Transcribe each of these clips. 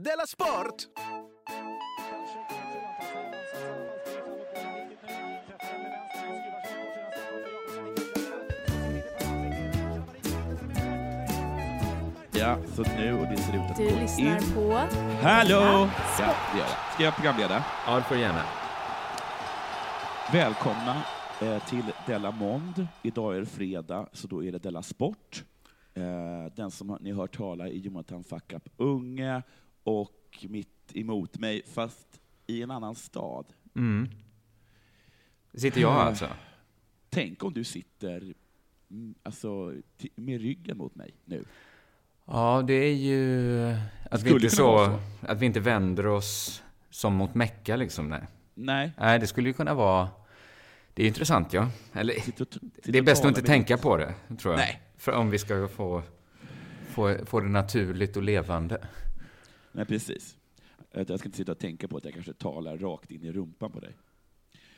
Della Sport! Ja, så nu och det ser ut att Du gå lyssnar in. på... Hallå! Ja, det gör jag. Ska jag programleda? Ja, det får du gärna. Välkomna eh, till Della Mond. Idag är det fredag, så då är det Della Sport. Eh, den som ni hör tala är Jonathan Fuck Up Unge och mitt emot mig, fast i en annan stad. Mm. Sitter jag alltså? Tänk om du sitter mm, alltså, med ryggen mot mig nu. Ja, det är ju att vi, inte vara så, att vi inte vänder oss som mot Mecka liksom. Nej. Nej. nej, det skulle ju kunna vara... Det är intressant, ja. Eller, Sitter och t- sitter det är bäst att inte tänka ditt- på det, tror jag. Nej. För om vi ska få, få, få det naturligt och levande. Nej, precis. Jag ska inte sitta och tänka på att jag kanske talar rakt in i rumpan på dig.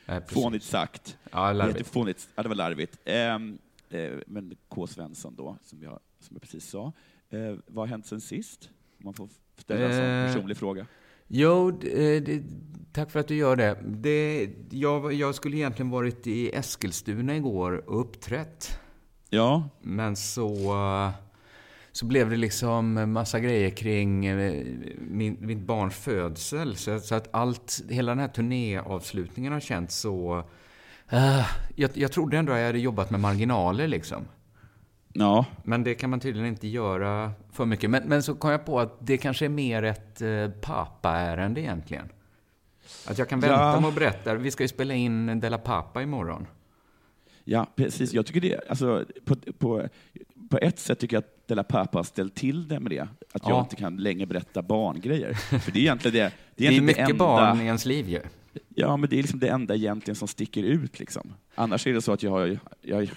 Nej, precis. Fånigt sagt. Ja, larvigt. Jättefånigt. Ja, det var larvigt. Ehm, eh, men K. Svensson då, som jag, som jag precis sa. Eh, vad har hänt sen sist? Om man får ställa en sån Eh, personlig fråga. Jo, det, det, tack för att du gör det. det jag, jag skulle egentligen varit i Eskilstuna igår och uppträtt. Ja, Men så, så blev det liksom massa grejer kring eh, min, mitt barns födsel. Så, så att allt, hela den här turnéavslutningen har känts så... eh, jag, jag trodde ändå att jag hade jobbat med marginaler liksom. ja, Men det kan man tydligen inte göra för mycket. Men, men så kom jag på att det kanske är mer ett eh, pappaärende egentligen. Att jag kan vänta Ja. med att berätta. Vi ska ju spela in Della Pappa imorgon. ja, precis. Jag tycker det, alltså, på, på, på ett sätt tycker jag att Della Pappa har ställt till det med det. Att jag Ja. inte kan längre berätta barngrejer. För det är egentligen det, det, Det är är egentligen mycket enda, barn i ens liv ju. Ja, men det är liksom det enda egentligen som sticker ut. Liksom. Annars är det så att jag har, jag,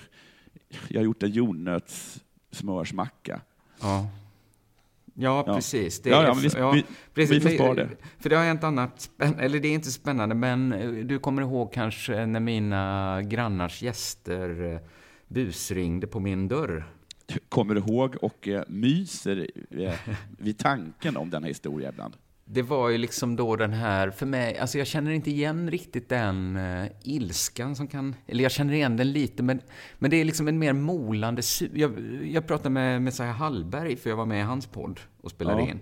jag har gjort en jordnötssmörsmacka. Ja. Ja, Ja. precis. Det Ja, är ja, vi- så- vi- precis. vi får spara det. För det har hänt annat spännande, eller det är inte spännande, men eh, du kommer ihåg kanske när mina grannars gäster eh, busringde på min dörr. Kommer ihåg och eh, myser eh, vid tanken om denna historia ibland. Det var ju liksom då den här, för mig, alltså jag känner inte igen riktigt den uh, ilskan som kan, eller jag känner igen den lite, men, men det är liksom en mer molande jag, jag pratade med Messiah Hallberg, för jag var med i hans podd och spelade Ja. in.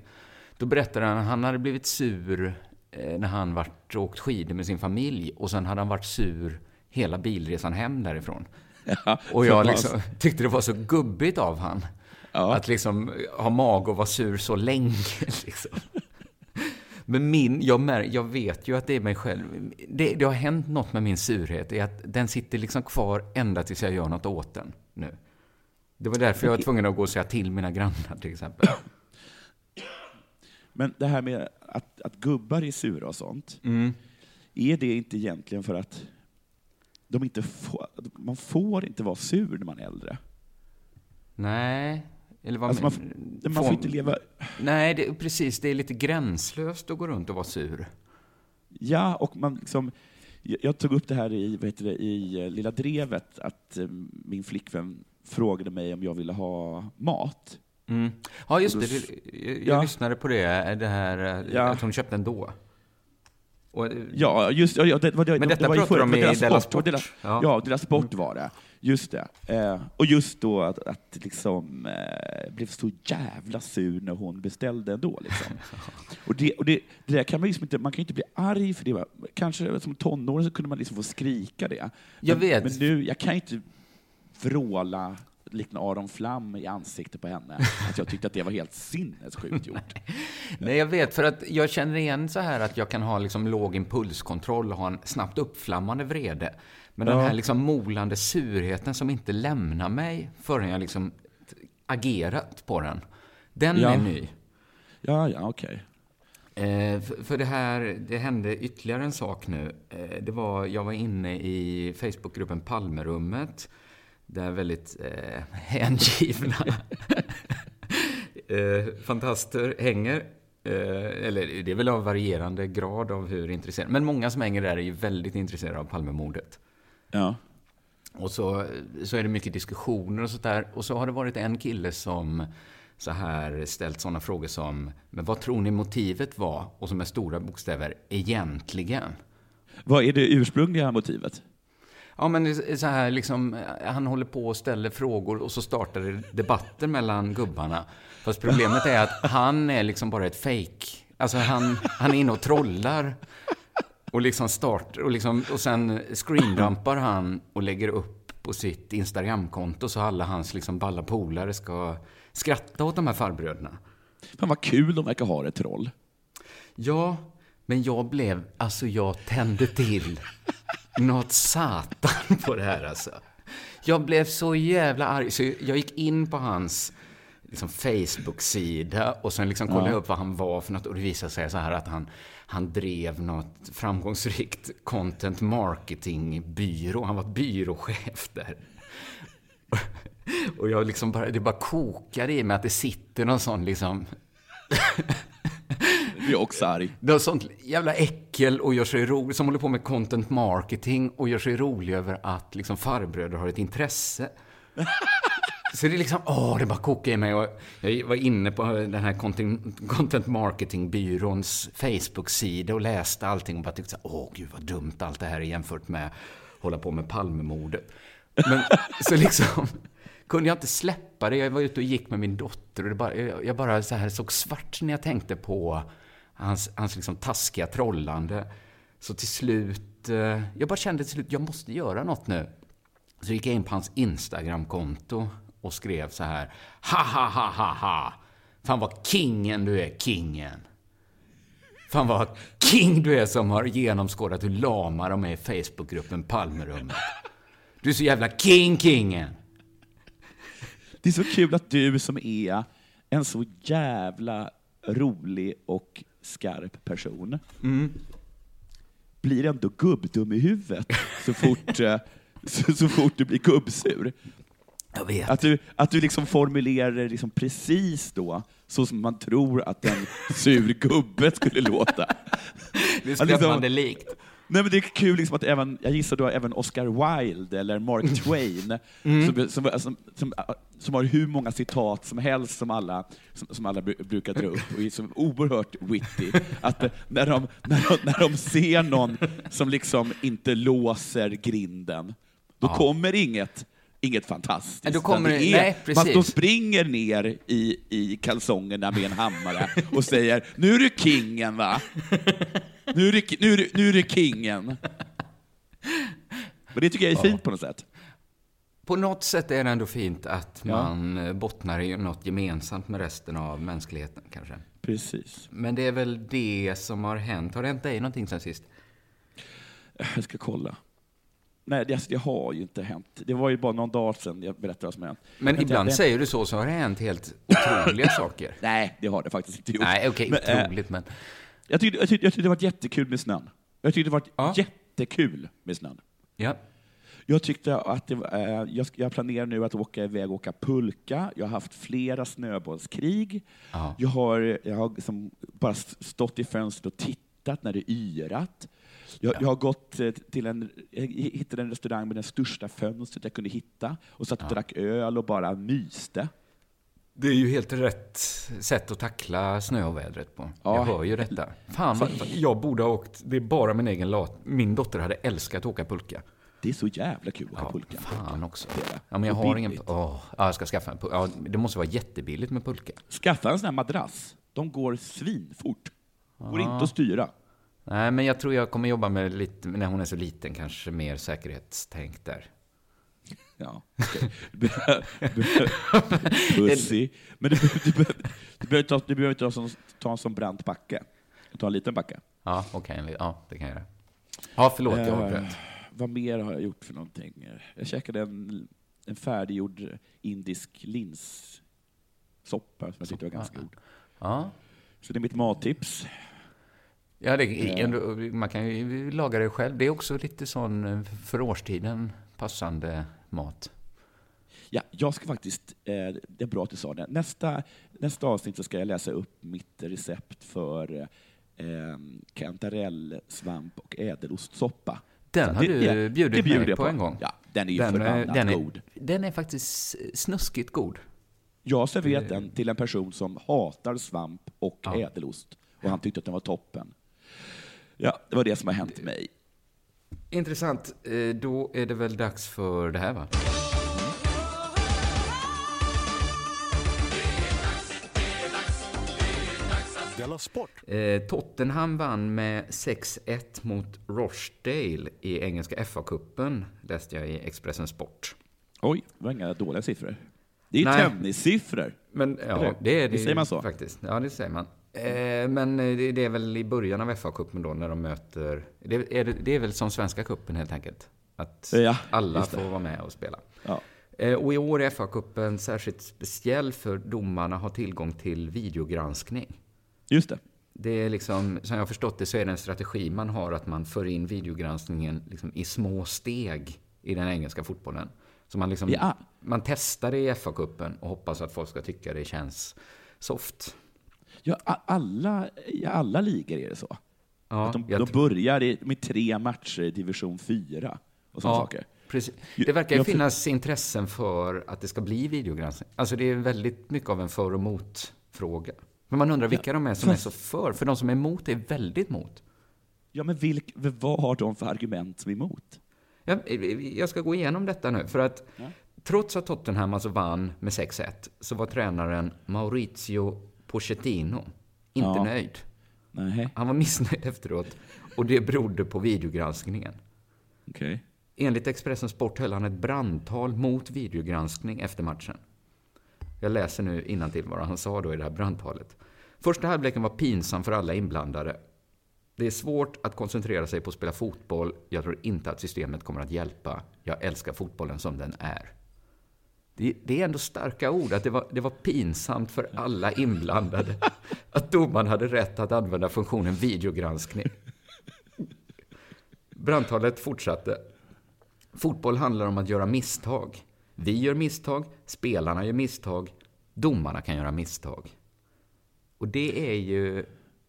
Då berättade han att han hade blivit sur eh, när han varit åkt skidor med sin familj, och sen hade han varit sur hela bilresan hem därifrån. Ja, Och jag liksom, tyckte det var så gubbigt av han. Ja. Att liksom ha mag och vara sur så länge. Liksom. Men min, jag, mär, jag vet ju att det är mig själv. Det, det har hänt något med min surhet. Är att den sitter liksom kvar ända tills jag gör något åt den nu. Det var därför jag var tvungen att gå och säga till mina grannar till exempel. Men det här med att, att gubbar är sura och sånt, Mm. är det inte egentligen för att de inte får, man får inte vara sur när man är äldre? Nej. Eller vad Alltså man, men- f- man får inte leva... Nej, det, precis. Det är lite gränslöst att gå runt och vara sur. Ja, och man liksom... Jag tog upp det här i, vad heter det, i eh, Lilla Drevet, att eh, min flickvän frågade mig om jag ville ha mat. Mm. Ja, just det. Jag, jag Ja. lyssnade på det, det här eh, Ja. att hon köpte en då. Och, eh, Ja, just ja, det. Var det Men det detta var ju pratar förra- de det var i Della sport. var Sport. ja. Ja. deras sport var det. Just det. Eh, och just då att, att liksom eh, blev så jävla sur när hon beställde ändå. Liksom. och det, och det, det där kan man liksom inte, man kan ju inte bli arg för det. va. Kanske som tonåring så kunde man liksom få skrika det. Jag men, vet. Men nu, jag kan ju inte vråla likt en Aron Flam i ansiktet på henne. Att jag tyckte att det var helt sinnessjukt gjort. Nej, jag vet, för att jag känner igen så här att jag kan ha liksom låg impulskontroll och ha en snabbt uppflammande vrede. Men den Ja. här liksom molande surheten som inte lämnar mig förrän jag liksom agerat på den. Den Ja. är ny. Ja, ja, okej. Eh, för, för det här, det hände ytterligare en sak nu. Eh, det var, jag var inne i Facebookgruppen Palmerummet, där väldigt eh, hängivna eh, fantaster hänger. Eh, eller det är väl av varierande grad av hur intresserade. Men många som hänger där är ju väldigt intresserade av Palmemordet. Ja. Och så, så är det mycket diskussioner och sånt där. Och så har det varit en kille som så här ställt sådana frågor som, men vad tror ni motivet var? Och som är stora bokstäver, egentligen. Vad är det ursprungliga motivet? Ja, men så här liksom, han håller på och ställer frågor och så startar det debatter mellan gubbarna. Fast problemet är att han är liksom bara ett fake. Alltså han, han är inne och trollar. Och liksom start, och, liksom, och sen screendumpar han och lägger upp på sitt Instagramkonto så alla hans liksom balla polare ska skratta åt de här farbröderna. Fan vad kul de verkar ha det, troll. Ja, men jag blev, alltså jag tände till något satan på det här alltså. Jag blev så jävla arg, så jag gick in på hans liksom, Facebook-sida och sen liksom kollade jag upp vad han var för något och det visade sig så här att han, han drev något framgångsrikt content marketing-byrå. Han var byråchef där. Och jag liksom bara, det bara kokade i mig att det sitter någon sån liksom Jag är också arg. Något sånt jävla äckel och gör sig rolig, som håller på med content marketing och gör sig rolig över att liksom farbröder har ett intresse. Så det är liksom, åh, det bara kokar i mig. Och jag var inne på den här content, marketing-byråns Facebook-sida och läste allting och bara tyckte så här, åh gud vad dumt allt det här är jämfört med att hålla på med Palmemordet. Men så liksom kunde jag inte släppa det. Jag var ute och gick med min dotter och det bara, jag bara så här såg svart när jag tänkte på hans, hans liksom taskiga trollande. Så till slut, eh, jag bara kände till slut, jag måste göra något nu. Så gick jag in på hans Instagram-konto och skrev så här. Ha, ha, ha, ha, ha. Fan vad kingen du är, kingen. Fan vad king du är som har genomskådat hur lama de är i Facebookgruppen Palmerummet. Du är så jävla king, kingen. Det är så kul att du som är en så jävla rolig och skarp person blir ändå gubbdum i huvudet så fort, eh, så, så fort du blir gubbsur. Att du, att du liksom formulerar liksom precis då, så som man tror att en sur gubbe skulle låta. Det är Ja, liksom- skrämmande likt. Nej, men det är kul liksom att även, jag gissar då även Oscar Wilde eller Mark Twain, som, som, som, som, som har hur många citat som helst som alla, som, som alla bru- brukar dra upp och är som oerhört witty, att när de, när, de, när de ser någon som liksom inte låser grinden, då kommer inget Inget fantastiskt. Då kommer det- nej, man, de springer ner i, i kalsongerna med en hammare och säger ”Nu är du kingen va?” Nu är det, nu är det, nu är det kingen. Men det tycker jag är fint på något sätt. På något sätt är det ändå fint att Ja. man eh, bottnar i något gemensamt med resten av mänskligheten, kanske. Precis. Men det är väl det som har hänt. Har det hänt dig någonting sen sist? Jag ska kolla. Nej, det, det har ju inte hänt. Det var ju bara någon dag sedan jag berättade vad som hänt. Men Vänta, ibland säger du så, så har det hänt helt otroliga saker. Nej, det har det faktiskt inte gjort. Nej, okej, Men, eh, otroligt, men... Jag tyckte, jag, tyckte, jag tyckte det var jättekul med snön. Jag tyckte det var Ja. jättekul med snön. Ja. Jag tyckte att det, eh, jag, jag planerar nu att åka iväg och åka pulka. Jag har haft flera snöbollskrig. Ja. Jag har, jag har liksom bara stått i fönstret och tittat när det yrat. Jag, jag har gått eh, till en, hittade en restaurang med det största fönstret jag kunde hitta och satt och drack öl och bara myste. Det är ju helt rätt sätt att tackla snöovädret på. Ja. Jag hör ju detta. Fan, vad, jag borde ha åkt. Det är bara min egen lat. Min dotter hade älskat att åka pulka. Det är så jävla kul att åka Ja, pulka. fan också. Ja, men jag Och har ingen... Åh, ja, jag ska skaffa en pulka. Ja, det måste vara jättebilligt med pulka. Skaffa en sån här madrass. De går svinfort. Går inte att styra. Nej, men jag tror jag kommer jobba med lite, när hon är så liten, kanske mer säkerhetstänk där. Ja. Pussy. Men du, du, du, du behöver ta, behöver inte ta, en sån- ta en sån brant backe. Ta en liten backe. Ja, okej. Ja, det kan jag göra. Ja, förlåt, jag Eh, avbröt. Vad mer har jag gjort för någonting? Jag käkade en, en färdiggjord indisk linssoppa som jag tyckte var ganska god. Ja. Så det är mitt mattips. Ja, det, ändå, man kan ju laga det själv. Det är också lite sån eh, för årstiden passande mat. Ja, jag ska faktiskt, eh, det är bra att du sa det. Nästa, nästa avsnitt så ska jag läsa upp mitt recept för eh, kantarell, svamp och ädelostsoppa. Den har du ja, bjudit det bjuder mig jag på en gång. Ja, den är ju Den, är- förbannat den, är, god. den är faktiskt snuskigt god. Jag har serverat den till en person som hatar svamp och Ja. ädelost, och han tyckte att den var toppen. Ja, det var det som har hänt mig. Intressant. Eh, Då är det väl dags för det här, va? Della Sport! Eh, Tottenham vann med 6-1 mot Rochdale i engelska FA-cupen, läste jag i Expressen Sport. Oj, det var inga dåliga siffror. Det är ju Nej. tennissiffror. Men ja, Eller? det är det Visst säger man så? faktiskt. Ja, det säger man. Eh, men eh, det det är väl i början av FA-cupen då, när de möter... Det är, det, det är väl som Svenska cupen helt enkelt. Att Ja, alla det. får vara med och spela. Ja. Eh, Och i år är FA-cupen särskilt speciell för domarna har tillgång till videogranskning. Just det. Det är liksom, som jag har förstått det så är det en strategi man har att man för in videogranskningen liksom i små steg i den engelska fotbollen. Så man, liksom, Ja. man testar det i FA-cupen och hoppas att folk ska tycka det känns soft. Ja, alla, I alla ligor är det så. Ja, att de, jag de börjar i, med tre matcher i division 4 och sådana ja, saker. Precis. Jag- Det verkar ju jag finnas intressen för att det ska bli videogranskning. Alltså det är väldigt mycket av en för och mot-fråga. Men man undrar vilka de är som är så för. För de som är emot är väldigt mot. Ja, men vilk, vad har de för argument som är emot? Jag, jag ska gå igenom detta nu, för att trots att Tottenham alltså vann med 6-1 så var tränaren Maurizio Pochettino inte Ja. nöjd. Nej, Han var missnöjd efteråt och det berodde på videogranskningen. okej. Enligt Expressen Sport höll han ett brandtal mot videogranskning efter matchen. Jag läser nu till vad han sa då i det här brandtalet. Första halvleken var pinsam för alla inblandade. Det är svårt att koncentrera sig på att spela fotboll. Jag tror inte att systemet kommer att hjälpa. Jag älskar fotbollen som den är. Det, det är ändå starka ord, att det var, det var pinsamt för alla inblandade att domaren hade rätt att använda funktionen videogranskning. Brandtalet fortsatte. Fotboll handlar om att göra misstag. Vi gör misstag, spelarna gör misstag, domarna kan göra misstag. Och det är ju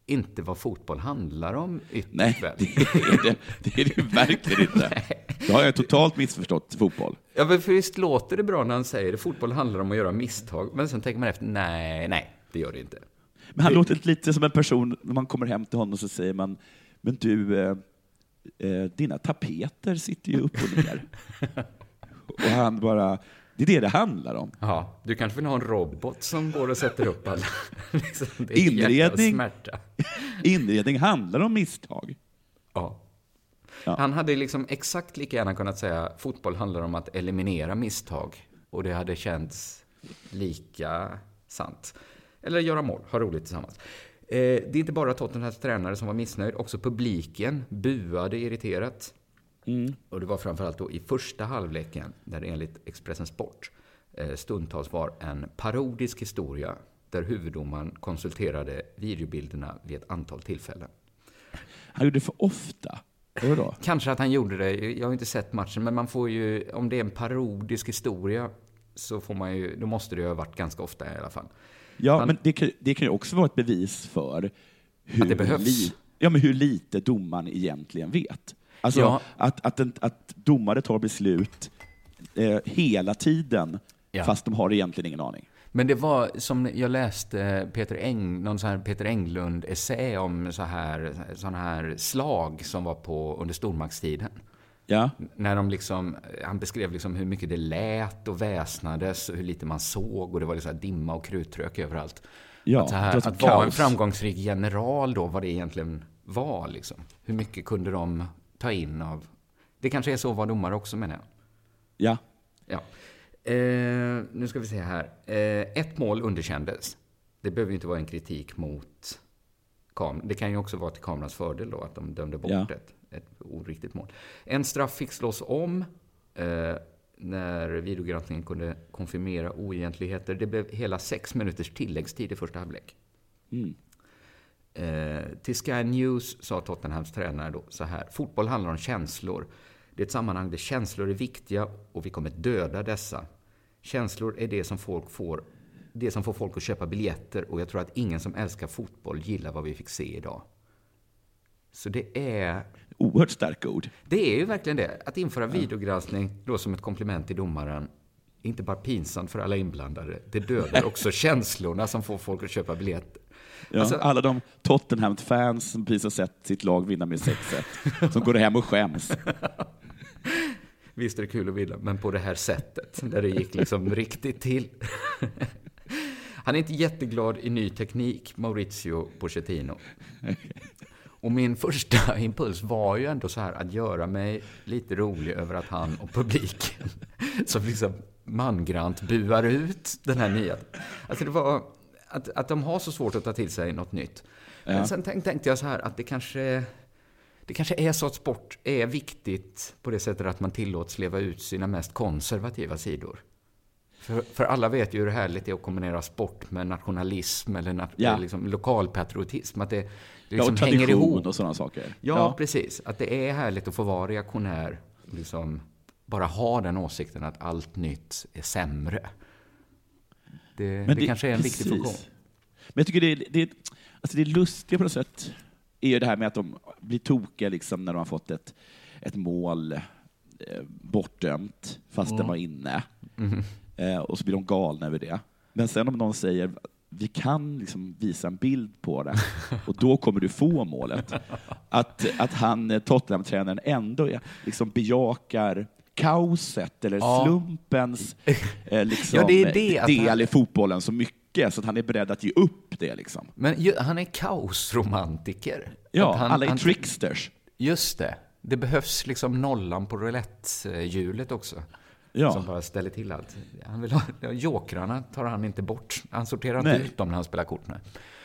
inte vad fotboll handlar om ytterst Nej, det är det, det är det verkligen inte. Då har jag totalt missförstått fotboll. Ja, men för visst låter det bra när han säger det. Fotboll handlar om att göra misstag. Men sen tänker man efter, nej, nej, det gör det inte. Men han låter lite som en person, när man kommer hem till honom så säger man, men du, eh, eh, dina tapeter sitter ju upp och ner. och han bara, det är det det handlar om. Ja, du kanske vill ha en robot som går och sätter upp alla. liksom, Inredning. Inredning handlar om misstag. Ja. Ja. Han hade liksom exakt lika gärna kunnat säga fotboll handlar om att eliminera misstag. Och det hade känts lika sant. Eller göra mål, ha roligt tillsammans. Eh, det är inte bara Tottenhams tränare som var missnöjd, också publiken buade irriterat. Och det var framförallt då i första halvleken, där det enligt Expressen Sport eh, stundtals var en parodisk historia där huvuddomaren konsulterade videobilderna vid ett antal tillfällen. Han gjorde det för ofta. Vadå? Kanske att han gjorde det. Jag har inte sett matchen, men man får ju, om det är en parodisk historia, så får man ju, då måste det ju ha varit ganska ofta i alla fall. Ja, Han- men det kan, det kan ju också vara ett bevis för hur, Att det behövs. li, ja, men hur lite domaren egentligen vet. Alltså Ja. att, att, en, att domare tar beslut eh, hela tiden, Ja. fast de har egentligen ingen aning. Men det var som jag läste Peter Eng, någon sån Peter Englund-essä om så här, såna här slag som var på under stormaktstiden. Ja, När de liksom, han beskrev liksom hur mycket det lät och väsnades och hur lite man såg och det var liksom dimma och krutrök överallt. ja att så här, att vara en framgångsrik general då, vad det egentligen var liksom. Hur mycket kunde de ta in av... Det kanske är så att vara domare också menar jag. Ja, Ja. Eh, nu ska vi se här. Eh, ett mål underkändes. Det behöver ju inte vara en kritik mot kameran. Det kan ju också vara till kamerans fördel då, att de dömde bort Ja. ett, ett oriktigt mål. En straff fick slås om eh, när videogranskningen kunde konfirmera oegentligheter. Det blev hela sex minuters tilläggstid i första halvlek. Mm. Eh, till Sky News sa Tottenhams tränare då så här. Fotboll handlar om känslor. Det är ett sammanhang där känslor är viktiga och vi kommer döda dessa. Känslor är det som folk får det som får folk att köpa biljetter och jag tror att ingen som älskar fotboll gillar vad vi fick se idag. Så det är, oerhört starka ord. det är ju verkligen det. Att införa videogranskning då som ett komplement till domaren. inte bara pinsamt för alla inblandade, det dödar också känslorna som får folk att köpa biljetter. Ja, Alltså- alla de Tottenham-fans som precis har sett sitt lag vinna med 6-1, som går hem och skäms. Visst är det kul att vinna, men på det här sättet, där det gick liksom riktigt till. Han är inte jätteglad i ny teknik, Maurizio Pochettino. Och min första impuls var ju ändå så här att göra mig lite rolig över att han och publiken, som liksom mangrant buar ut den här nya... Alltså det var att, att de har så svårt att ta till sig något nytt. Men Ja. sen tänk, tänkte jag så här att det kanske... Det kanske är så att sport är viktigt på det sättet att man tillåts leva ut sina mest konservativa sidor. För, för alla vet ju hur härligt det är att kombinera sport med nationalism eller nat- Ja. liksom lokalpatriotism. Att det, det Ja, liksom och hänger tradition ihop. och sådana saker. Ja, precis. Att det är härligt att få vara reaktionär. Liksom, bara ha den åsikten att allt nytt är sämre. Det, det, kanske är en viktig precis. funktion. Men jag tycker det är, det, alltså det är lustiga på något sätt, är ju det här med att de blir tokiga liksom när de har fått ett, ett mål eh, bortdömt, fast den var inne. Eh, och så blir de galna över det. Men sen om någon säger vi kan liksom visa en bild på det och då kommer du få målet. Att, att han, eh, Tottenham-tränaren, ändå liksom bejakar kaoset eller Ja. slumpens eh, liksom, Ja, det det, del han- i fotbollen så mycket så att han är beredd att ge upp det. Liksom. Men ju, han är kaosromantiker. Ja, han, alla är han, tricksters. Just det. Det behövs liksom nollan på roulettehjulet också. Som Ja. bara ställer till allt. Han vill ha, jokrarna tar han inte bort. Han sorterar inte ut dem när han spelar kort. Nej.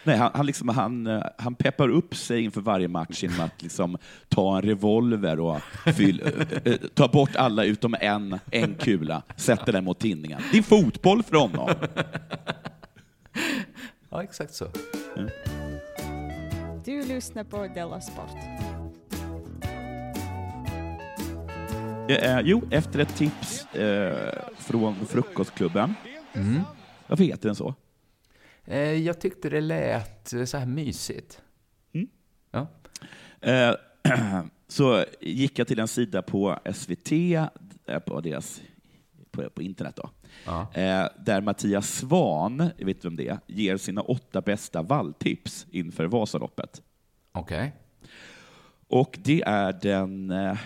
Nej, han, han, liksom, han, eh, han peppar upp sig inför varje match genom att liksom, ta en revolver och fyll, eh, eh, ta bort alla utom en, en kula, sätter den mot tinningen. Det är fotboll för honom. Ja, exakt så. Du lyssnar på Della Sport. Eh, jo, efter ett tips eh, från Frukostklubben. Varför heter den så? Eh, jag tyckte det lät så här mysigt. Mm. Ja. Eh, så gick jag till en sida på SVT, eh, på, deras, på, på internet, då, Ja. eh, där Mattias Svan, jag vet vem det är, ger sina åtta bästa valltips inför Vasaloppet. Okej. Och det är den... Eh,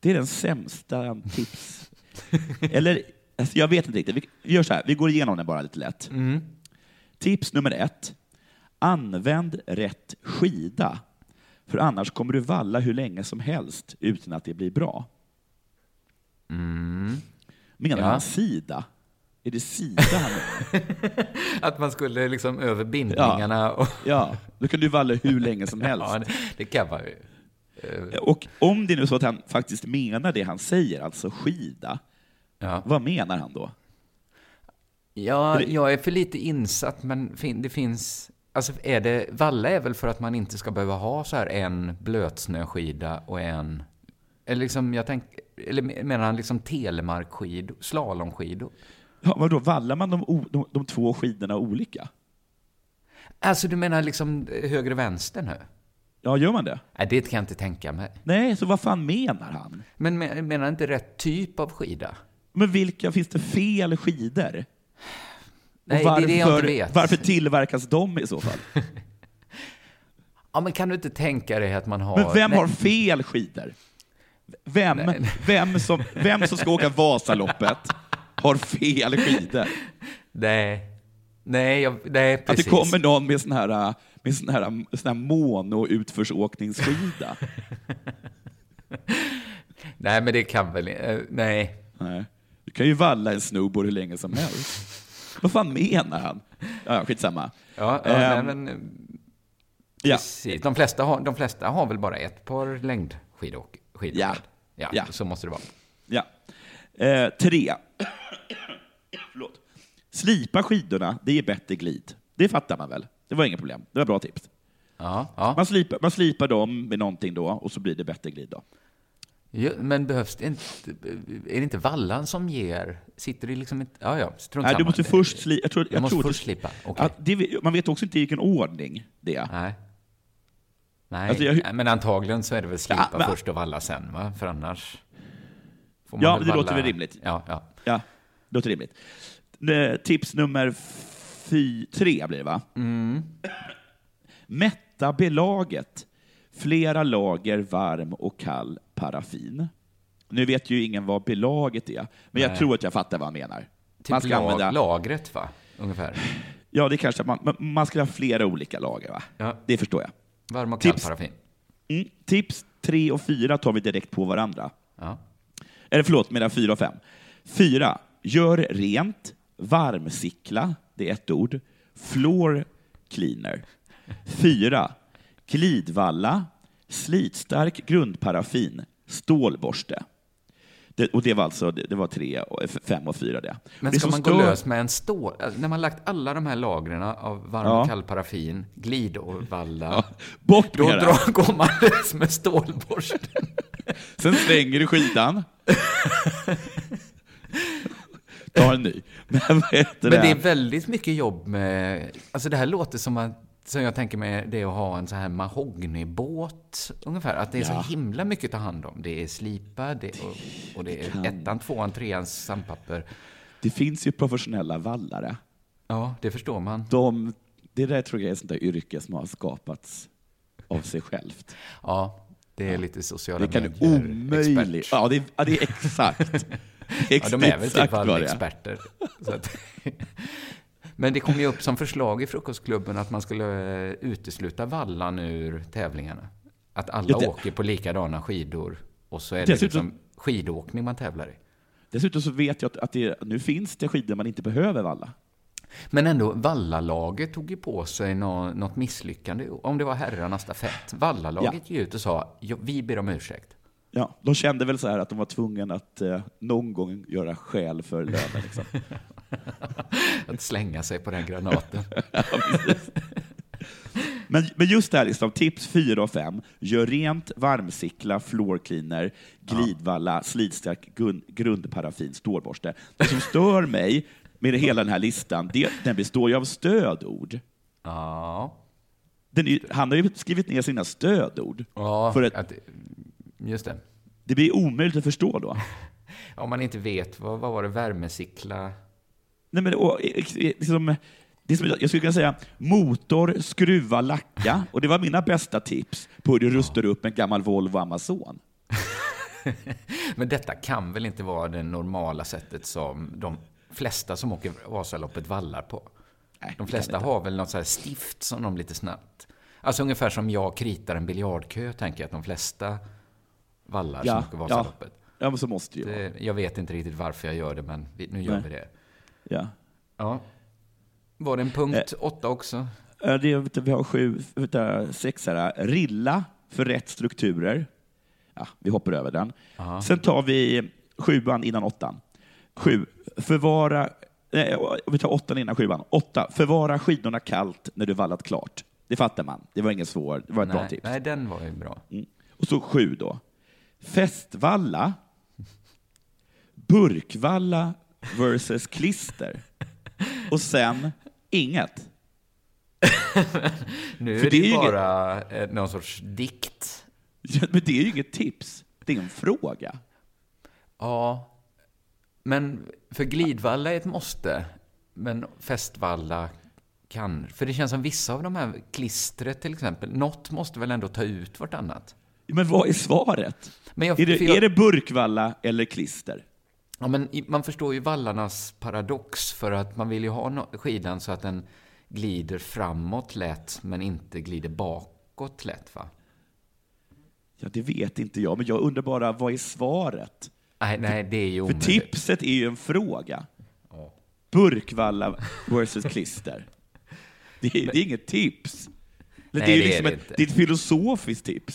det är den sämsta tips... Eller, alltså jag vet inte riktigt. Vi gör så här, vi går igenom den bara lite lätt. Tips nummer ett. Använd rätt skida. För annars kommer du valla hur länge som helst utan att det blir bra. Menar Ja. han sida? Är det sida han? Att man skulle liksom över bindningarna och... Ja, då kan du valla hur länge som helst. Ja, det, det kan man ju. Och om det är nu så att han faktiskt menar det han säger, alltså skida, Ja. vad menar han då? Ja, det- jag är för lite insatt, men fin, det finns... Alltså, är det... Valla är väl för att man inte ska behöva ha så här en blötsnöskida och en... Eller liksom, jag tänk, Eller menar han liksom telemarkskidor, slalomskidor? Ja, vadå, vallar man de, de, de två skidorna olika? Alltså, du menar liksom höger-vänster nu? Ja, gör man det? Nej, det kan jag inte tänka mig. Nej, så vad fan menar han? Men me- menar han inte rätt typ av skida? Men vilka, finns det fel skidor? Nej, Och det är det jag inte vet. Varför tillverkas de i så fall? Ja, men kan du inte tänka dig att man har... Men vem Nej, har fel skidor? Vem, Nej, vem, som, vem som ska åka Vasaloppet har fel skidor? Nej. Nej, jag, nej Att precis. det kommer någon med sån här, med sån här, sån här mono-utförsåkningsskida. Nej, men det kan väl... eh, nej. Nej. Du kan ju valla en snowboard hur länge som helst. Vad fan menar han? Ja, skitsamma. Ja, Ehm, men... Ja. De, flesta har, de flesta har väl bara ett par längdskidor? skidor Ja. ja. Ja. Så måste det vara. Ja. Eh, tre. Förlåt. Slipa skidorna, det ger bättre glid. Det fattar man väl? Det var inga problem. Det var bra tips. Ja, ja. Man slipar, man slipar dem med någonting då och så blir det bättre glid då. Jo, men behövs det inte... Är det inte vallan som ger? Sitter det liksom inte... Ja, ja, strunt Nej, du samma. måste först slipa. Jag tror, Jag måste tror först att- slipa. Att det, man vet också inte i vilken ordning det är. Nej. Nej, Alltså, jag- men antagligen så är det väl slipa Ja, men- först och valla sen, va? För annars får man Ja, väl det låter väl rimligt. Ja, ja. Ja, det låter rimligt. Tips nummer fy, tre blir det, va? Mm. Mätta belaget. Flera lager varm och kall paraffin. Nu vet ju ingen vad belaget är, men jag Nej. tror att jag fattar vad han menar. Typ man ska lag, använda, lagret, va? Ungefär. ja, det kanske man, man ska ha flera olika lager, va? Ja. Det förstår jag. Varm och kall Tips. paraffin. Mm. Tips tre och fyra tar vi direkt på varandra. Ja. Eller förlåt, medan fyra och fem. Fyra, gör rent, varmsickla, det är ett ord, floor cleaner. Fyra, glidvalla, slitstark grundparaffin, stålborste. Det, och det var alltså det, var tre, fem och fyra det. Men det ska man gå stör- lös med en stål... alltså, När man lagt alla de här lagren av varm Ja. och kall paraffin, glid och valla, Ja, bort då med det. drar, går man lös med stålborsten. Sen slänger du skidan. Ta en ny. Men Men det är väldigt mycket jobb med... Alltså det här låter som att som jag tänker mig, det att ha en så här mahognybåt ungefär. Att det är Ja. så himla mycket att ta hand om. Det är slipa det, och, och det är kan- ettan, tvåan, treans sandpapper. Det finns ju professionella vallare. Ja, det förstår man. De, det där tror jag är ett sånt där yrke som har skapats av sig självt. Ja, det är lite sociala Det kan medier- omöjligt... expert. Ja, det är, ja, det är exakt. Ja, de är väl typ vad Men det kom ju upp som förslag i Frukostklubben att man skulle eh, utesluta vallan ur tävlingarna. Att alla Ja, det- åker på likadana skidor och så är det Dessutom- liksom skidåkning man tävlar i. Dessutom så vet jag att, det, nu finns det skidor man inte behöver valla. Men ändå, Vallalaget tog ju på sig nå, något misslyckande, om det var herrarnas stafett. Vallalaget gick ju ut och sa, "Ja, vi ber om ursäkt. Ja, de kände väl så här att de var tvungna att eh, någon gång göra skäl för lönen. Liksom. Att slänga sig på den granaten. Men, men just det här, liksom, tips 4 och 5. Gör rent, varmsickla, floor cleaner, glidvalla, slitstark gun- grundparaffin, stålborste. Det som stör mig med hela den här listan, det, den består ju av stödord. Ja, är, han har ju skrivit ner sina stödord. ja För att- att, just det. Det blir omöjligt att förstå då. Om man inte vet, vad, vad var det, värmesickla? Nej, men, och, eh, liksom, det som, jag skulle kunna säga motor, skruva, lacka. Och det var mina bästa tips på hur du rustar upp en gammal Volvo Amazon. Men detta kan väl inte vara det normala sättet som de flesta som åker Vasaloppet vallar på? Nej, De flesta har väl något så stift som de lite snabbt... Alltså ungefär som jag kritar en biljardkö, tänker jag att de flesta vallar som Ja, åker ja. Vasaloppet. Ja, men så måste det ju. Det, jag vet inte riktigt varför jag gör det, men nu gör Nej. vi det. Ja. Ja. Var det en punkt Eh. åtta också? Ja, Det, du, vi har sju, sex här. Rilla för rätt strukturer. Ja, vi hoppar över den. Ja. Sen tar vi sjuan innan åttan. Sju, förvara... Nej, vi tar åttan innan sjuan. Åtta, förvara skidorna kallt när du vallat klart. Det fattar man. Det var ingen svår, det var ett bra nej, tips. nej, den var ju bra. Mm. Och så sju då. Festvalla, burkvalla versus klister. Och sen inget. Nu För är det det, är bara eh, någon sorts dikt. Ja, men det är ju inget tips. Det är en fråga. Ja, men för glidvalla är ett måste. Men festvalla kan... För det känns som vissa av de här klistret till exempel, något måste väl ändå ta ut vartannat? Men vad är svaret? Jag, Är det, för jag, är det burkvalla eller klister? Ja, men man förstår ju vallarnas paradox för att man vill ju ha skidan så att den glider framåt lätt men inte glider bakåt lätt va? Ja, det vet inte jag, men jag undrar bara, vad är svaret? Nej, nej det är ju För omöjligt. tipset är ju en fråga. Ja. Burkvalla versus klister. Det är, det är inget tips. Det Nej, är, ju det är liksom det ett, det är ett filosofiskt tips.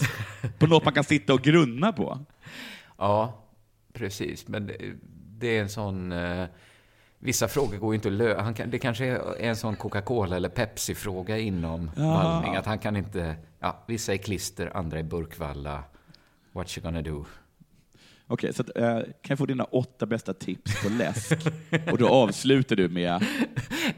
På något man kan sitta och grunna på. Ja, precis. Men det, det är en sån... Eh, vissa frågor går ju inte att lösa. Kan, det kanske är en sån Coca-Cola eller Pepsi-fråga inom vallning. Att han kan inte... Ja, vissa är klister, andra är burkvalla. What you gonna do? Okej, så att, eh, kan jag få dina åtta bästa tips på läsk? Och då avslutar du med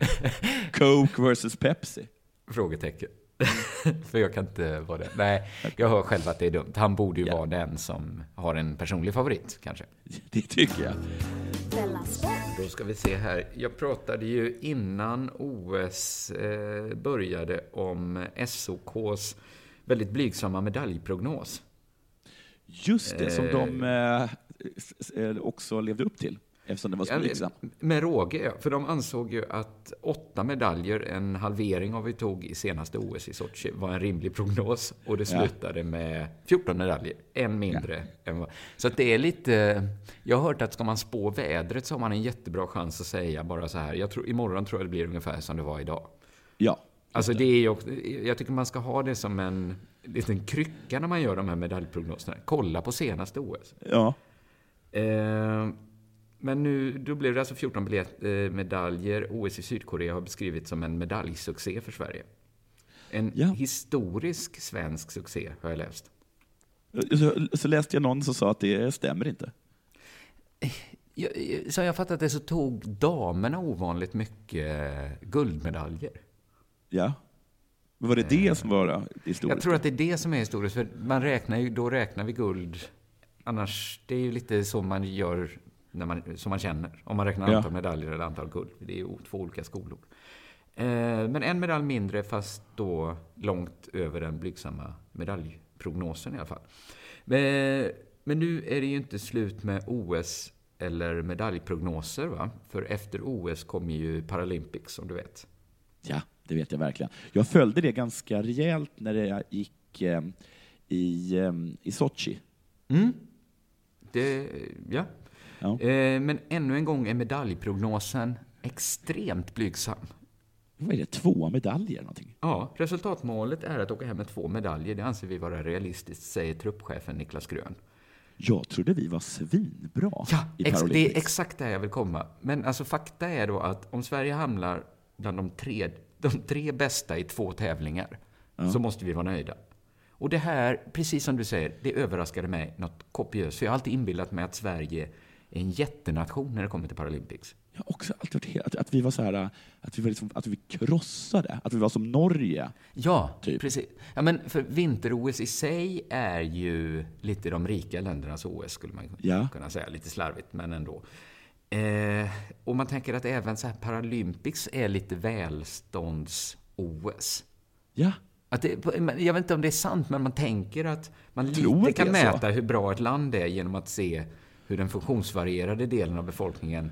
Coke versus Pepsi. Frågetecken. För jag kan inte vara det. Nej, jag hör själv att det är dumt. Han borde ju Ja. vara den som har en personlig favorit, kanske. Det tycker jag. Då ska vi se här. Jag pratade ju innan OS eh, började om SOKs väldigt blygsamma medaljprognos. Just det, som Eh. de eh, också levde upp till, eftersom det var så Ja, blygsam. Med råge, ja. För de ansåg ju att åtta medaljer, en halvering av vi tog i senaste OS i Sochi, var en rimlig prognos. Och det Ja. slutade med 14 medaljer, en mindre än vad... Så att det är lite... Jag har hört att ska man spå vädret så har man en jättebra chans att säga bara så här, jag tror, imorgon tror jag det blir ungefär som det var idag. Ja. Alltså det är ju jag tycker man ska ha det som en liten krycka när man gör de här medaljprognoserna. Kolla på senaste OS. Ja. Eh, men nu, då blev det alltså 14 biljett, eh, medaljer. OS i Sydkorea har beskrivits som en medaljsuccé för Sverige. En Ja. historisk svensk succé, har jag läst. Så, så läste jag någon som sa att det stämmer inte. Jag, så har jag fattat det så tog damerna ovanligt mycket guldmedaljer. Ja. Var det det som var det historiska? Jag tror att det är det som är historiskt, för man räknar ju, då räknar vi guld. Annars, det är ju lite så man gör, när man, som man känner. Om man räknar Ja. antal medaljer eller antal guld. Det är ju två olika skolor. Eh, men en medalj mindre, fast då långt över den blygsamma medaljprognosen i alla fall. Men, men nu är det ju inte slut med OS eller medaljprognoser, va? För efter OS kommer ju Paralympics, som du vet. Ja, det vet jag verkligen. Jag följde det ganska rejält när jag gick eh, i, eh, i Sochi. Mm. Det, ja. Ja. Eh, men ännu en gång är medaljprognosen extremt blygsam. Vad är det, två medaljer någonting? Ja, resultatmålet är att åka hem med två medaljer. Det anser vi vara realistiskt, säger truppchefen Niklas Grön. Jag trodde vi var svinbra Ja, i ex, det Paralympics. är exakt där jag vill komma. Men alltså fakta är då att om Sverige hamnar bland de tre, de tre bästa i två tävlingar så måste vi vara nöjda. Och det här, precis som du säger, det överraskade mig något kopiöst. För jag har alltid inbillat mig att Sverige en jättenation när det kommer till Paralympics. Jag har också alltid varit helt, att, att vi var så här, att vi var liksom, att vi krossade, att vi var som Norge. Ja, Typ. precis. Ja, men för vinter-OS i sig är ju lite de rika ländernas OS, skulle man Ja. kunna säga. Lite slarvigt, men ändå. Eh, och man tänker att även så här Paralympics är lite välstånds-OS. Ja, Att det, jag vet inte om det är sant, men man tänker att man tror lite kan så. mäta hur bra ett land är genom att se hur den funktionsvarierade delen av befolkningen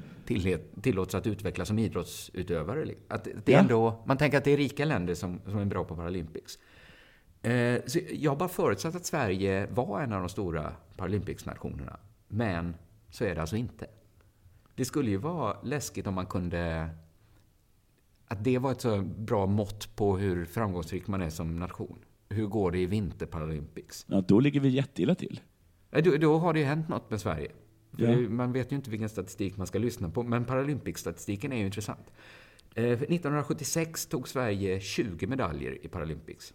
tillåts att utvecklas som idrottsutövare. Att det Ja. ändå, man tänker att det är rika länder som, som är bra på Paralympics. Eh, så jag har bara förutsatt att Sverige var en av de stora Paralympics-nationerna. Men så är det alltså inte. Det skulle ju vara läskigt om man kunde... Att det var ett så bra mått på hur framgångsrik man är som nation. Hur går det i vinter-Paralympics? ja, då ligger vi jätteilla till. Då, då har det ju hänt något med Sverige. Ja. Man vet ju inte vilken statistik man ska lyssna på, men Paralympics-statistiken är ju intressant. Eh, för 1976 tog Sverige 20 medaljer i Paralympics.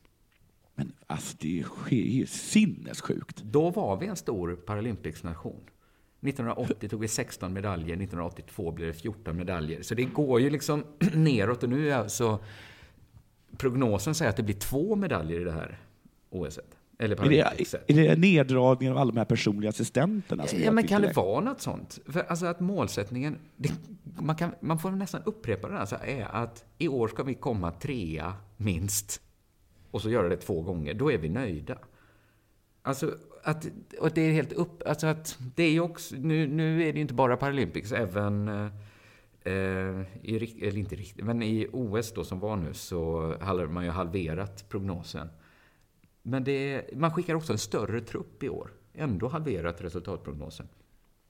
Men alltså, det sker ju sinnessjukt. Då var vi en stor Paralympics-nation. 1980 tog vi 16 medaljer, 1982 blev det 14 medaljer. Så det går ju liksom neråt och nu är alltså prognosen säger att det blir två medaljer i det här OS. Eller Är det, är det neddragningen av alla de här personliga assistenterna? Ja, jag men kan det vara något sånt? För alltså att målsättningen, det, man, kan, man får nästan upprepa den, alltså, är att i år ska vi komma trea minst. Och så göra det två gånger, då är vi nöjda. Alltså, att, och det är helt upp, alltså att det är också, nu, nu är det ju inte bara Paralympics, även eh, i, eller inte riktigt, men i OS då som var nu så har man ju halverat prognosen. Men det, man skickar också en större trupp i år. Ändå halverat resultatprognosen.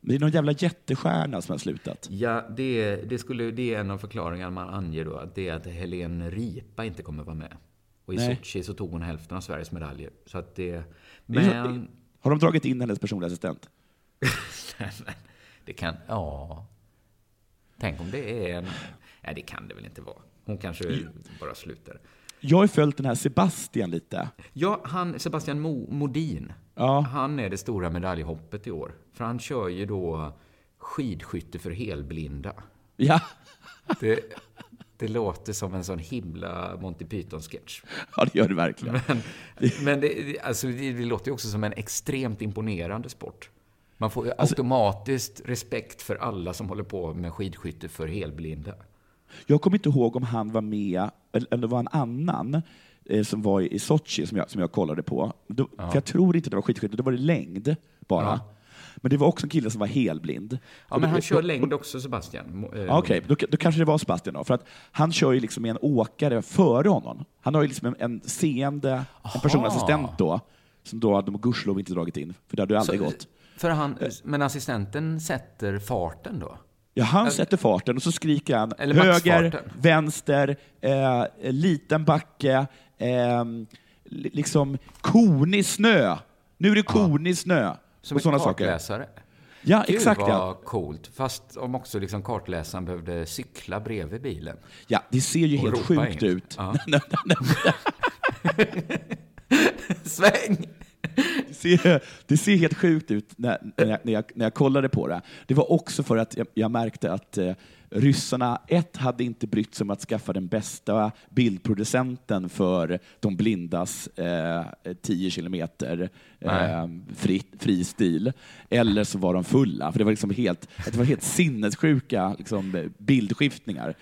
Det är någon jävla jättestjärna som har slutat. Ja, det, det, skulle, det är en av förklaringarna man anger då. Att det är att Helene Ripa inte kommer vara med. Och i Nej. Sochi så tog hon hälften av Sveriges medaljer. Så att det... Är Men... Har de dragit in hennes personliga assistent? det kan... Ja... Tänk om det är en... Nej, det kan det väl inte vara. Hon kanske bara slutar. Jag har följt den här Sebastian lite. Ja, han, Sebastian Mo, Modin. Ja. Han är det stora medaljhoppet i år. För han kör ju då skidskytte för helblinda. Ja, Det, Det låter som en sån himla Monty Python-sketch. Ja, det gör det verkligen. Men, men det, alltså, det, det låter ju också som en extremt imponerande sport. Man får Alltså- automatiskt respekt för alla som håller på med skidskytte för helblinda. Jag kommer inte ihåg om han var med, eller det var en annan eh, som var i Sochi som jag, som jag kollade på. Då, För jag tror inte det var skidskytte, då var det längd bara. Ja. Men det var också en kille som var helblind. Ja, men då- han kör då- längd också, Sebastian. Eh, Ja, Okej, då, då kanske det var Sebastian då. För att han kör ju liksom med en åkare före honom. Han har ju liksom en, en seende, en personlig assistent då, som då hade de gudskelov inte dragit in, för det hade ju aldrig Så- gått. För han, men assistenten sätter farten då? Ja, han sätter farten och så skriker han Eller höger, vänster, eh, liten backe, eh, li- liksom konig snö. Nu är det konig snö. Som och sådana en saker. kartläsare? Ja, Gud exakt vad ja. coolt. Fast om också liksom kartläsaren behövde cykla bredvid bilen. ja. Det ser ju Och helt sjukt in. ut. Ja. Sväng! Det ser, det ser helt sjukt ut när, när, jag, när, jag, kollade på det. Det var också för att jag, jag märkte att eh, ryssarna, ett, hade inte brytt sig om att skaffa den bästa bildproducenten för de blindas eh, 10 kilometer eh, fri, fri stil. Eller så var de fulla, för det var liksom helt, det var helt sinnessjuka liksom, bildskiftningar.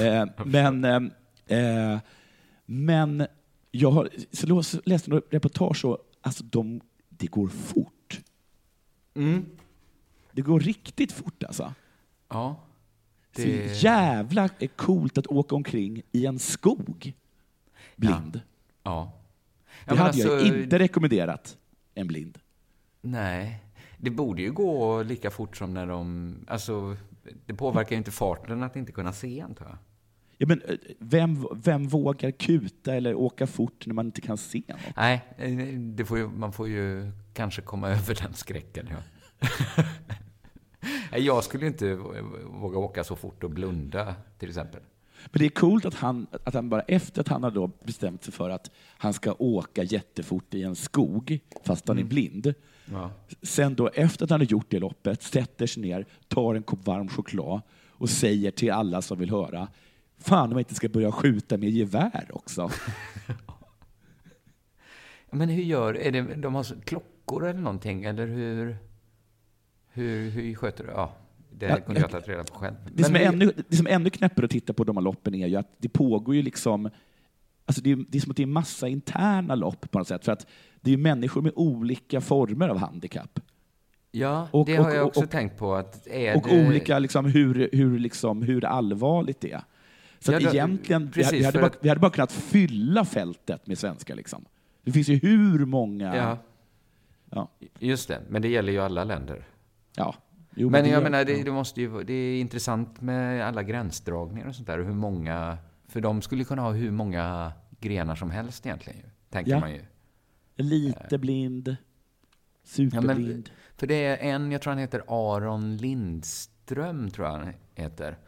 Eh, men eh, eh, men jag har, så läste jag reportage och alltså de, det går fort. Mm. Det går riktigt fort alltså. Ja. Det... Det- Så jävla coolt att åka omkring i en skog blind. Ja. Det men hade jag alltså, inte rekommenderat en blind. Nej. Det borde ju gå lika fort som när de... Alltså, det påverkar ju inte farten att inte kunna se, antar jag. Ja, men, eh, vem, vem vågar kuta eller åka fort när man inte kan se något? Nej, eh, det får ju, man får ju kanske komma över den skräcken. Ja. Jag skulle inte våga åka så fort och blunda, till exempel. Men det är coolt att han, att han bara efter att han har då bestämt sig för att han ska åka jättefort i en skog, fast han är blind, Ja. sen då efter att han har gjort det loppet, sätter sig ner, tar en kopp varm choklad och säger till alla som vill höra, fan om jag inte ska börja skjuta med gevär också. Men hur gör... Är det, de har klockor eller någonting? Eller hur... Hur, hur sköter du... Ja, det Ja, kunde jag ha tagit reda på själv. Det som, är hur- ännu, det som är ännu knäppare att titta på de här loppen är ju att det pågår ju liksom Alltså det, är, det är som att det är massa interna lopp på något sätt, för att det är ju människor med olika former av handikapp. Ja, och- det har och- jag också och- tänkt på. Att är Och det... olika liksom, hur, hur, liksom, hur allvarligt det är. Så Ja, då- egentligen, vi, hade- precis, vi, hade bara, vi hade bara kunnat fylla fältet med svenskar. Liksom. Det finns ju hur många... Ja, Ja. just det. Men det gäller ju alla länder. ja. Jo, Men det jag gör- menar, det, det, måste ju, det är intressant med alla gränsdragningar och sånt där. och Hur många, för de skulle kunna ha hur många grenar som helst egentligen, tänker Ja. man ju. Lite blind, superblind. För det är en, jag tror han heter Aron Lindström, tror jag han heter.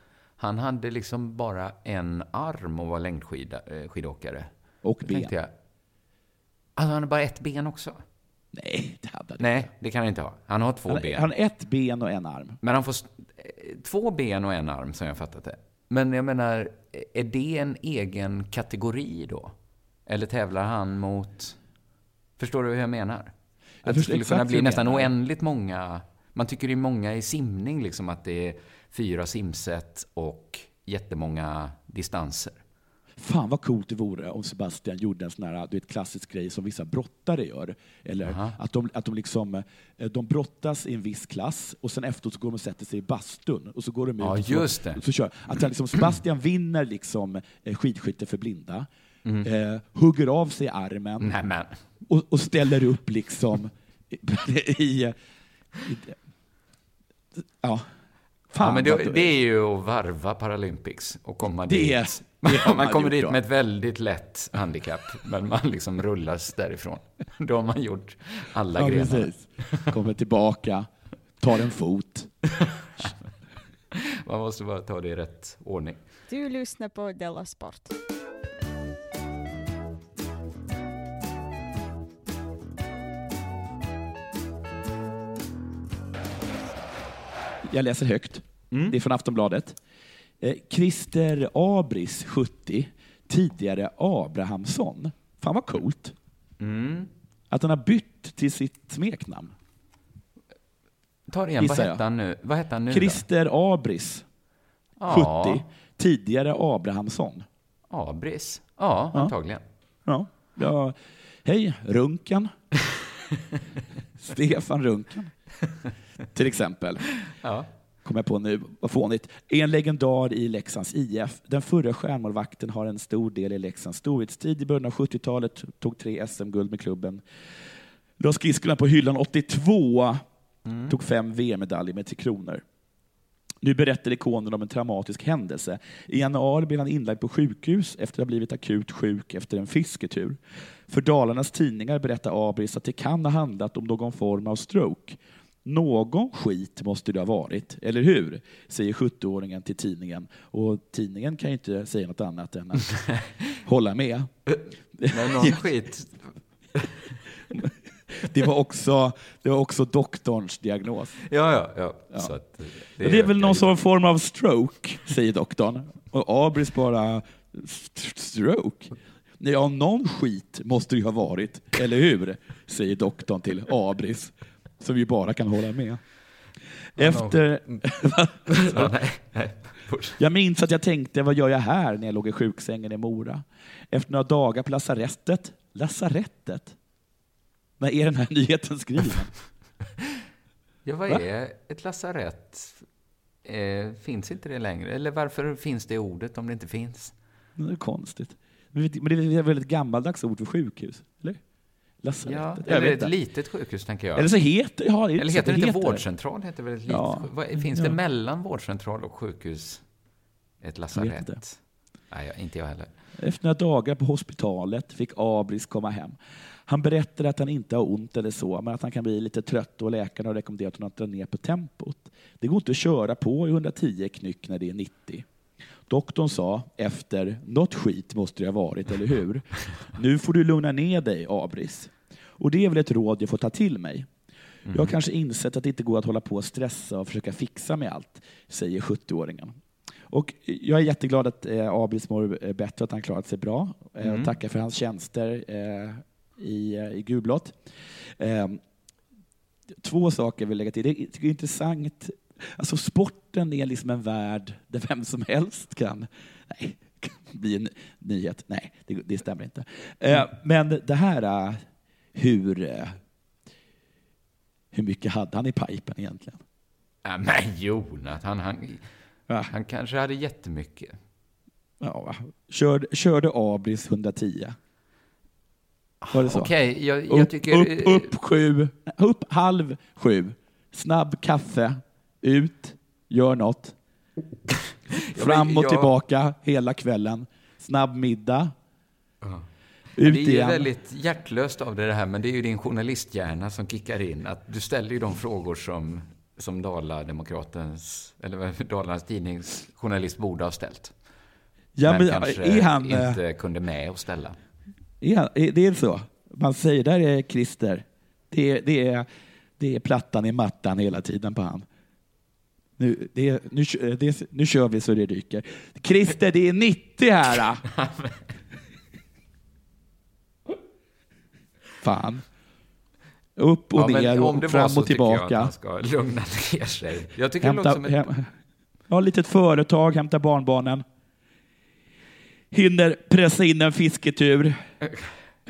Han hade liksom bara en arm och var längdskidåkare. och Då ben. tänkte jag, alltså han har bara ett ben också? Nej, det hade han Nej, inte. det kan han inte ha. Han har två Han, ben. han har ett ben och en arm. Men han får eh, två ben och en arm, som jag fattat det. Men jag menar, är det en egen kategori då? Eller tävlar han mot... Förstår du hur jag menar? Att det skulle kunna bli nästan oändligt många... Man tycker det är många i simning, liksom att det är fyra simset och jättemånga distanser. Fan vad coolt det vore om Sebastian gjorde en sån här du vet, klassisk grej som vissa brottare gör. Eller Aha. att, de, att de, liksom, eh, de brottas i en viss klass och sen efteråt så går de och sätter sig i bastun och så går de ut Ja, och så, just det. Så kör. Att han liksom, Sebastian vinner liksom eh, skidskytte för blinda, Mm. eh, hugger av sig armen Nej, men. och, och ställer upp liksom i... i, i ja. Fan, Ja, men det, det är ju att varva Paralympics och komma Det dit. är- det man man kommer dit då. med ett väldigt lätt handikapp, men man liksom rullas därifrån. Då har man gjort alla Ja, grenar. precis. Kommer tillbaka, tar en fot. Man måste bara ta det i rätt ordning. Du lyssnar på Della Sport. Jag läser högt. Det är från Aftonbladet. Eh, Christer Abris, 70, tidigare Abrahamsson. Fan vad coolt. Mm. Att han har bytt till sitt smeknamn. Ta det igen, vad hette han nu? Vad hette han nu då? Christer Abris, Ja, 70, tidigare Abrahamsson. Abris. Ja, Ja. antagligen. Ja, ja. Hej, Runken. Stefan Runken. Till exempel. Ja. Kommer jag på nu, vad fånigt. En legendar i Leksands IF. Den förra stjärnmålvakten har en stor del i Leksands storhetstid. I början av 70-talet tog tre SM-guld med klubben. La skridskorna på hyllan 82. Tog fem VM-medaljer med Tre Kronor. Nu berättar ikonen om en traumatisk händelse. I januari blev han inlagd på sjukhus efter att ha blivit akut sjuk efter en fisketur. För Dalarnas tidningar berättar Abris att det kan ha handlat om någon form av stroke. Någon skit måste det ha varit, eller hur? Säger 70-åringen till tidningen. Och tidningen kan ju inte säga något annat än att hålla med. Men någon skit. Det var också, det var också doktorns diagnos. Ja, ja, ja. Att, eh, Det, det är väl någon sån form av stroke, säger doktorn. Och Abris bara, "St- stroke? Ja, någon skit måste det ju ha varit, eller hur? Säger doktorn till Abris, som ju bara kan hålla med. Efter, nej, nej. Jag minns att jag tänkte, vad gör jag här när jag låg i sjuksängen i Mora? Efter några dagar på lasarettet, lasarettet? När är den här nyheten skriven? Ja, vad Va? är ett lasarett? Eh, finns inte det längre? Eller varför finns det ordet om det inte finns? Det är konstigt. Men det är ett väldigt gammaldags ord för sjukhus, eller? Lasarettet? Ja, eller ett litet sjukhus, tänker jag. Eller så heter, ja, Eller så heter det inte heter. vårdcentral? Heter väl ett litet Ja. vad, Finns Ja. det mellan vårdcentral och sjukhus ett lasarett? Nej, jag- inte jag heller. Efter några dagar på hospitalet fick Abris komma hem. Han berättade att han inte har ont eller så, men att han kan bli lite trött och läkaren har rekommenderat honom att dra ner på tempot. Det går inte att köra på i 110 knyck när det är 90. Doktorn sa efter, något skit måste det ha varit, eller hur? Nu får du lugna ner dig, Abris. Och det är väl ett råd jag får ta till mig. Jag har kanske insett att det inte går att hålla på och stressa och försöka fixa med allt, säger 70-åringen. Och jag är jätteglad att eh, Abris mår eh, bättre, att han klarat sig bra. Eh, Mm. tackar för hans tjänster eh, i, eh, i gulblått. Eh, två saker jag vill lägga till. Det är, jag det är intressant. Alltså sporten är liksom en värld där vem som helst kan, nej, kan bli en nyhet. Nej, det, det stämmer inte. Eh, men det här, hur, eh, hur mycket hade han i pipen egentligen? Ja, men Jonathan, han, Ja. han kanske hade jättemycket. Ja, körde, körde Abris 110. Var det så? Okej, jag, jag upp, tycker... upp, eh, upp sju, upp halv sju. Snabb kaffe, ut, gör något. Fram och jag- tillbaka hela kvällen. Snabb middag, Ja. Ut det är ju igen. väldigt hjärtlöst av det här, men det är ju din journalisthjärna som kickar in. Att du ställer ju de frågor som, som Dala-Demokratens, eller Dalarnas Tidnings journalist borde ha ställt. Ja, men, men, kanske han, eh, inte kunde med att ställa. är han, är, det är så? Man säger, där är Christer. Det är, det är, det är plattan i mattan hela tiden på han. Nu, det nu, det nu kör vi så det ryker. Christer, det är 90 här! Fan. Upp och Ja, ner och det var fram så och jag tillbaka. han ska lugna ner sig. Jag tycker det låter Hämta, som ett... hem, ja, litet företag, hämta barnbarnen. Hinner pressa in en fisketur.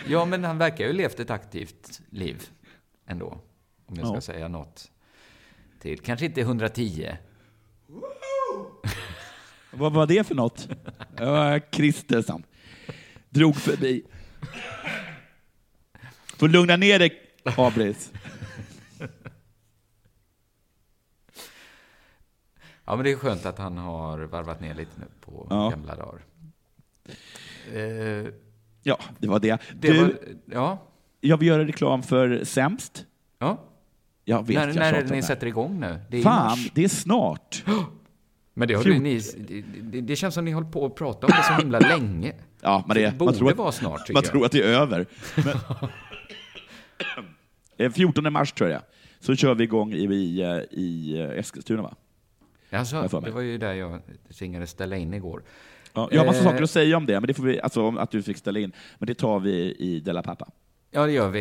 Ja, men han verkar ju ha levt ett aktivt liv ändå. Om jag ska Ja. säga något till. Kanske inte 110. Vad var det för något? Som drog förbi. Får lugna ner dig, Abris. Ja, men det är skönt att han har varvat ner lite nu på Ja. gamla dagar. Eh, Ja, det var det. det Du, var... Ja. jag vill göra reklam för Sämst. ja. Jag vet, När, jag när är det ni det. sätter igång nu? Det Fan, det är snart. Men det, har du, ni, det, det, känns som ni håller på att prata om det så himla länge. Ja, men det, Det man borde tror att, vara snart, Man jag. tror att det är över. Men, 14 mars tror jag. Så kör vi igång i, i, i eh, Eskilstuna, va? Alltså, det var ju där jag tvingades ställa in igår. Ja, jag har massa Eh. saker att säga om det, men det får vi, alltså om att du fick ställa in. Men det tar vi i Della Pappa. Ja, det gör vi.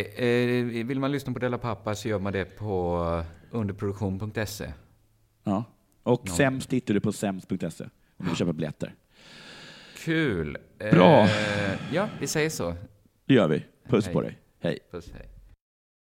Eh, vill man lyssna på Della Pappa så gör man det på underproduktion.se. Ja. Och Ja. sämst hittar du på sämst.se om du köpa biljetter. Kul! Bra. Eh, ja, vi säger så. Det gör vi. Puss Hej. på dig. Hej. Puss, hej.